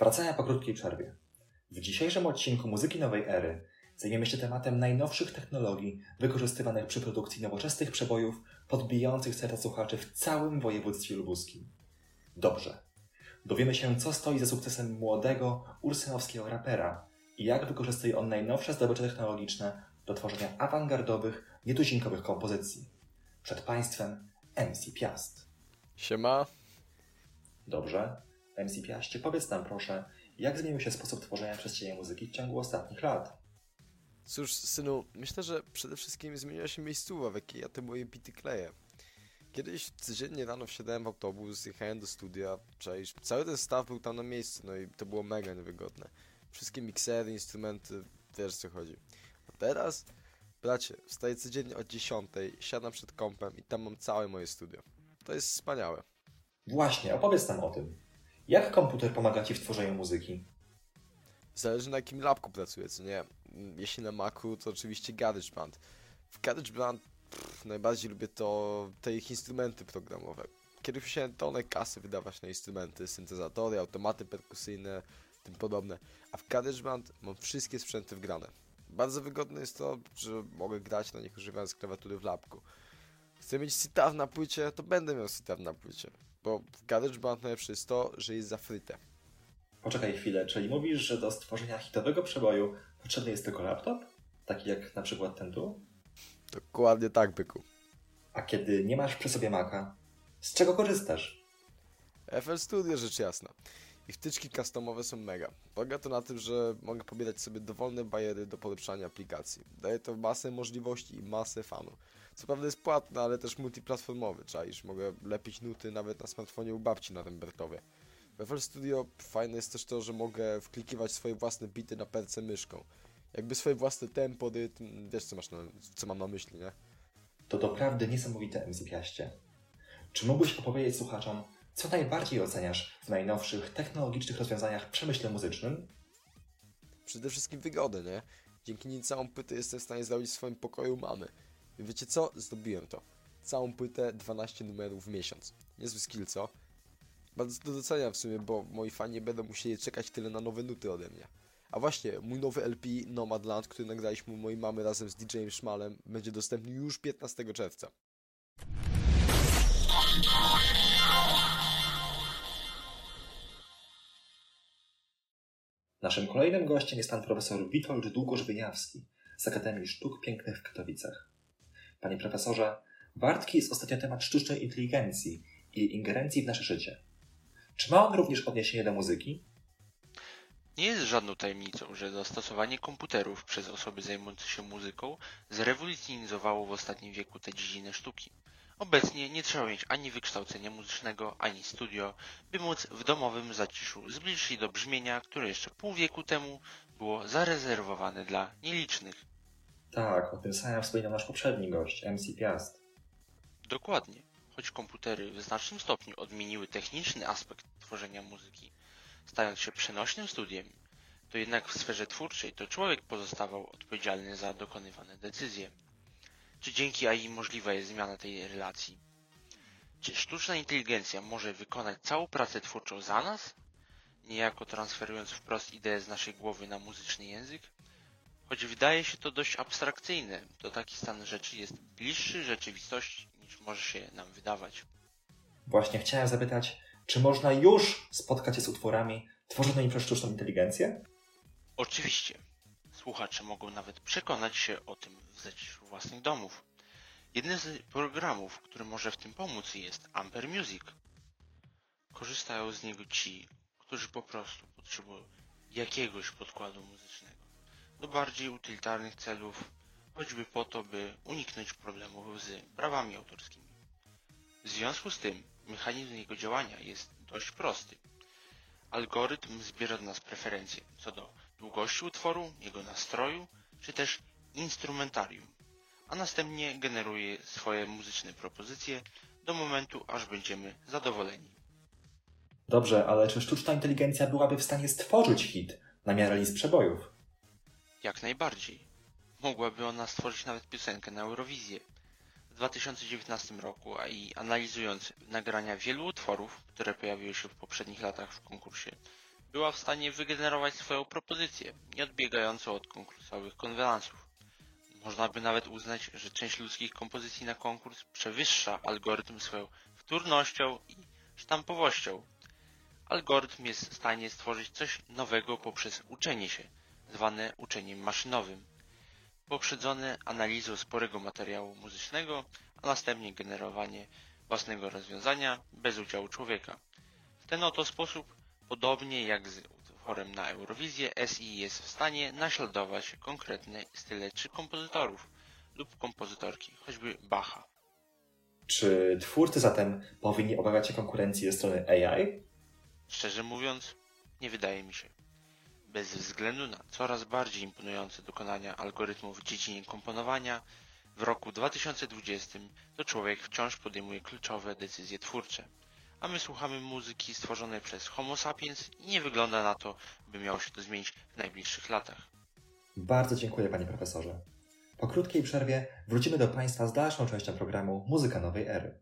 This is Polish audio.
Wracamy po krótkiej przerwie. W dzisiejszym odcinku Muzyki Nowej Ery zajmiemy się tematem najnowszych technologii wykorzystywanych przy produkcji nowoczesnych przebojów podbijających serca słuchaczy w całym województwie lubuskim. Dobrze. Dowiemy się, co stoi za sukcesem młodego, ursynowskiego rapera i jak wykorzystuje on najnowsze zdobycze technologiczne do tworzenia awangardowych, nietuzinkowych kompozycji. Przed Państwem MC Piast. Siema. Dobrze. MC Piaście, powiedz nam proszę, jak zmienił się sposób tworzenia przez Ciebie muzyki w ciągu ostatnich lat? Cóż, synu, myślę, że przede wszystkim zmieniła się miejscowa, w jakiej ja te moje bity kleję. Kiedyś codziennie rano wsiadałem w autobus, jechałem do studia, przecież cały ten staw był tam na miejscu, no i to było mega niewygodne. Wszystkie miksery, instrumenty, wiesz co chodzi. A teraz, bracie, wstaję codziennie o 10, siadam przed kompem i tam mam całe moje studio. To jest wspaniałe. Właśnie, opowiedz nam o tym. Jak komputer pomaga Ci w tworzeniu muzyki? Zależy na jakim lapku pracuję, co nie? Jeśli na Macu, to oczywiście GarageBand. W GarageBand pff, najbardziej lubię to te ich instrumenty programowe. Kiedyś musiałem tonę kasy wydawać na instrumenty, syntezatory, automaty perkusyjne, tym podobne. A w GarageBand mam wszystkie sprzęty wgrane. Bardzo wygodne jest to, że mogę grać na nich używając klawiatury w lapku. Chcę mieć sitar na płycie, to będę miał sitar na płycie. Bo w GarageBand najlepsze jest to, że jest zafryte. Poczekaj chwilę, czyli mówisz, że do stworzenia hitowego przeboju potrzebny jest tylko laptop? Taki jak na przykład ten tu? Dokładnie tak, byku. A kiedy nie masz przy sobie Maca, z czego korzystasz? FL Studio rzecz jasna. Ich wtyczki customowe są mega. Polega to na tym, że mogę pobierać sobie dowolne bajery do polepszania aplikacji. Daje to masę możliwości i masę fanu. Co prawda jest płatne, ale też multiplatformowy, czaisz. Mogę lepić nuty nawet na smartfonie u babci na Rembertowie. W FL Studio fajne jest też to, że mogę wklikiwać swoje własne bity na perce myszką. Jakby swoje własne tempo, rytm, wiesz co, masz na, co mam na myśli, nie? To doprawdy niesamowite MC Piaście. Czy mógłbyś opowiedzieć słuchaczom, co najbardziej oceniasz w najnowszych technologicznych rozwiązaniach w przemyśle muzycznym? Przede wszystkim wygodę, nie? Dzięki niej całą płytę jestem w stanie zrobić w swoim pokoju mamy. Wiecie co? Zrobiłem to. Całą płytę 12 numerów w miesiąc. Niezły skill, co? Bardzo to doceniam w sumie, bo moi fani będą musieli czekać tyle na nowe nuty ode mnie. A właśnie, mój nowy LP Nomadland, który nagraliśmy mojej mamy razem z DJ-em Szmalem, będzie dostępny już 15 czerwca. Naszym kolejnym gościem jest pan profesor Witold Długoż-Wyniawski z Akademii Sztuk Pięknych w Katowicach. Panie profesorze, wartki jest ostatnio temat sztucznej inteligencji i ingerencji w nasze życie. Czy ma on również odniesienie do muzyki? Nie jest żadną tajemnicą, że zastosowanie komputerów przez osoby zajmujące się muzyką zrewolucjonizowało w ostatnim wieku tę dziedzinę sztuki. Obecnie nie trzeba mieć ani wykształcenia muzycznego, ani studio, by móc w domowym zaciszu zbliżyć się do brzmienia, które jeszcze pół wieku temu było zarezerwowane dla nielicznych. Tak, o tym samym wspominał nasz poprzedni gość, MC Piast. Dokładnie. Choć komputery w znacznym stopniu odmieniły techniczny aspekt tworzenia muzyki, stając się przenośnym studiem, to jednak w sferze twórczej to człowiek pozostawał odpowiedzialny za dokonywane decyzje. Czy dzięki AI możliwa jest zmiana tej relacji? Czy sztuczna inteligencja może wykonać całą pracę twórczą za nas? Niejako transferując wprost ideę z naszej głowy na muzyczny język? Choć wydaje się to dość abstrakcyjne, to taki stan rzeczy jest bliższy rzeczywistości niż może się nam wydawać. Właśnie chciałem zapytać, czy można już spotkać się z utworami tworzonymi przez sztuczną inteligencję? Oczywiście. Słuchacze mogą nawet przekonać się o tym w zaciszu własnych domów. Jednym z programów, który może w tym pomóc jest Amper Music. Korzystają z niego ci, którzy po prostu potrzebują jakiegoś podkładu muzycznego do bardziej utylitarnych celów, choćby po to, by uniknąć problemów z prawami autorskimi. W związku z tym mechanizm jego działania jest dość prosty. Algorytm zbiera od nas preferencje co do długości utworu, jego nastroju, czy też instrumentarium, a następnie generuje swoje muzyczne propozycje do momentu, aż będziemy zadowoleni. Dobrze, ale czy sztuczna inteligencja byłaby w stanie stworzyć hit na miarę list przebojów? Jak najbardziej. Mogłaby ona stworzyć nawet piosenkę na Eurowizję. W 2019 roku, a i analizując nagrania wielu utworów, które pojawiły się w poprzednich latach w konkursie była w stanie wygenerować swoją propozycję, nie odbiegającą od konkursowych konwenansów. Można by nawet uznać, że część ludzkich kompozycji na konkurs przewyższa algorytm swoją wtórnością i sztampowością. Algorytm jest w stanie stworzyć coś nowego poprzez uczenie się, zwane uczeniem maszynowym, poprzedzone analizą sporego materiału muzycznego, a następnie generowanie własnego rozwiązania bez udziału człowieka. W ten oto sposób, podobnie jak z utworem na Eurowizję, SI jest w stanie naśladować konkretne style czy kompozytorów lub kompozytorki, choćby Bacha. Czy twórcy zatem powinni obawiać się konkurencji ze strony AI? Szczerze mówiąc, nie wydaje mi się. Bez względu na coraz bardziej imponujące dokonania algorytmów w dziedzinie komponowania, w roku 2020 to człowiek wciąż podejmuje kluczowe decyzje twórcze. A my słuchamy muzyki stworzonej przez Homo sapiens i nie wygląda na to, by miało się to zmienić w najbliższych latach. Bardzo dziękuję panie profesorze. Po krótkiej przerwie wrócimy do Państwa z dalszą częścią programu Muzyka Nowej Ery.